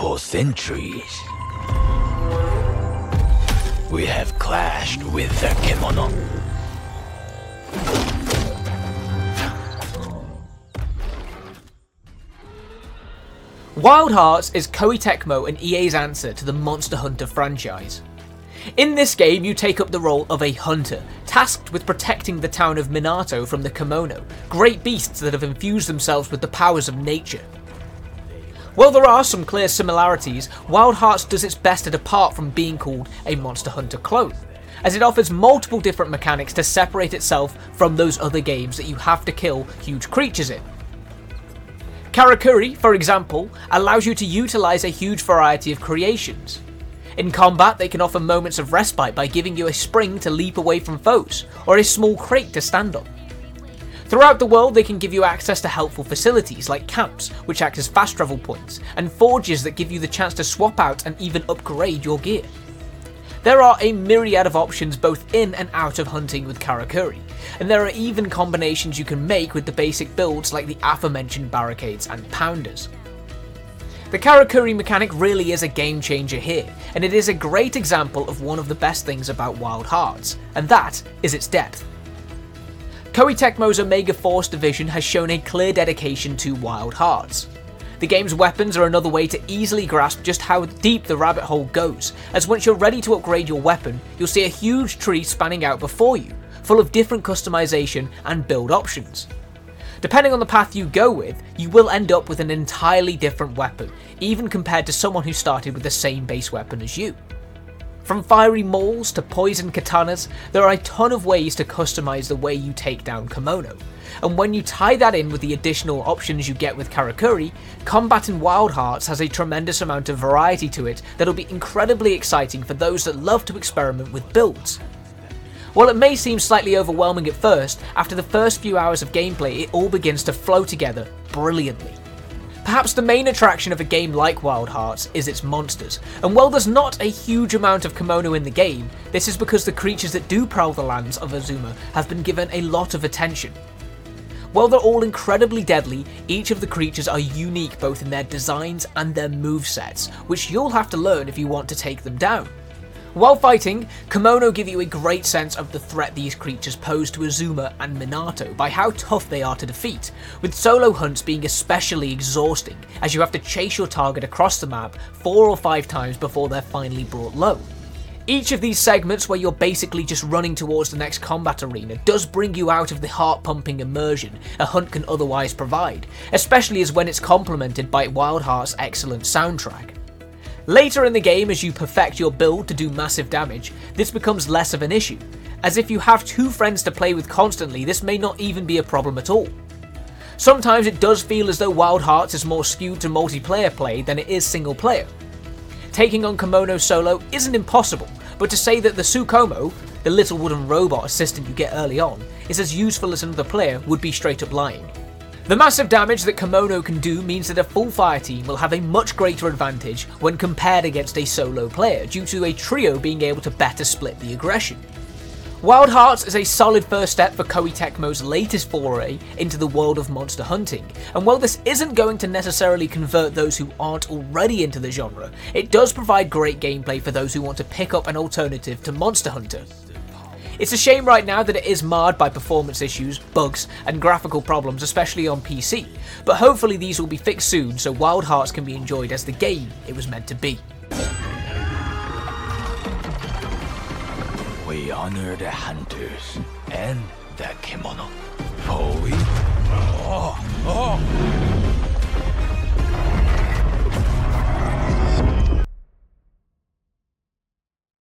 For centuries, we have clashed with the kemono. Wild Hearts is Koei Tecmo and EA's answer to the Monster Hunter franchise. In this game, you take up the role of a hunter, tasked with protecting the town of Minato from the Kemono, great beasts that have infused themselves with the powers of nature. While there are some clear similarities, Wild Hearts does its best to depart from being called a Monster Hunter clone, as it offers multiple different mechanics to separate itself from those other games that you have to kill huge creatures in. Karakuri, for example, allows you to utilise a huge variety of creations. In combat, they can offer moments of respite by giving you a spring to leap away from foes, or a small crate to stand on. Throughout the world, they can give you access to helpful facilities like camps, which act as fast travel points, and forges that give you the chance to swap out and even upgrade your gear. There are a myriad of options both in and out of hunting with Karakuri, and there are even combinations you can make with the basic builds like the aforementioned barricades and pounders. The Karakuri mechanic really is a game changer here, and it is a great example of one of the best things about Wild Hearts, and that is its depth. Koei Tecmo's Omega Force division has shown a clear dedication to Wild Hearts. The game's weapons are another way to easily grasp just how deep the rabbit hole goes, as once you're ready to upgrade your weapon, you'll see a huge tree spanning out before you, full of different customization and build options. Depending on the path you go with, you will end up with an entirely different weapon, even compared to someone who started with the same base weapon as you. From fiery mauls to poison katanas, there are a ton of ways to customize the way you take down Kemono. And when you tie that in with the additional options you get with Karakuri, combat in Wild Hearts has a tremendous amount of variety to it that'll be incredibly exciting for those that love to experiment with builds. While it may seem slightly overwhelming at first, after the first few hours of gameplay it all begins to flow together brilliantly. Perhaps the main attraction of a game like Wild Hearts is its monsters, and while there's not a huge amount of kemono in the game, this is because the creatures that do prowl the lands of Azuma have been given a lot of attention. While they're all incredibly deadly, each of the creatures are unique both in their designs and their movesets, which you'll have to learn if you want to take them down. While fighting, Kemono give you a great sense of the threat these creatures pose to Azuma and Minato by how tough they are to defeat, with solo hunts being especially exhausting as you have to chase your target across the map four or five times before they're finally brought low. Each of these segments where you're basically just running towards the next combat arena does bring you out of the heart pumping immersion a hunt can otherwise provide, especially as when it's complemented by Wild Heart's excellent soundtrack. Later in the game, as you perfect your build to do massive damage, this becomes less of an issue, as if you have two friends to play with constantly, this may not even be a problem at all. Sometimes it does feel as though Wild Hearts is more skewed to multiplayer play than it is single player. Taking on Kemono solo isn't impossible, but to say that the Tsukumo, the little wooden robot assistant you get early on, is as useful as another player would be straight up lying. The massive damage that Kemono can do means that a full fire team will have a much greater advantage when compared against a solo player due to a trio being able to better split the aggression. Wild Hearts is a solid first step for Koei Tecmo's latest foray into the world of monster hunting, and while this isn't going to necessarily convert those who aren't already into the genre, it does provide great gameplay for those who want to pick up an alternative to Monster Hunter. It's a shame right now that it is marred by performance issues, bugs, and graphical problems, especially on PC, but hopefully these will be fixed soon so Wild Hearts can be enjoyed as the game it was meant to be. We honor the hunters and the kemono. For we.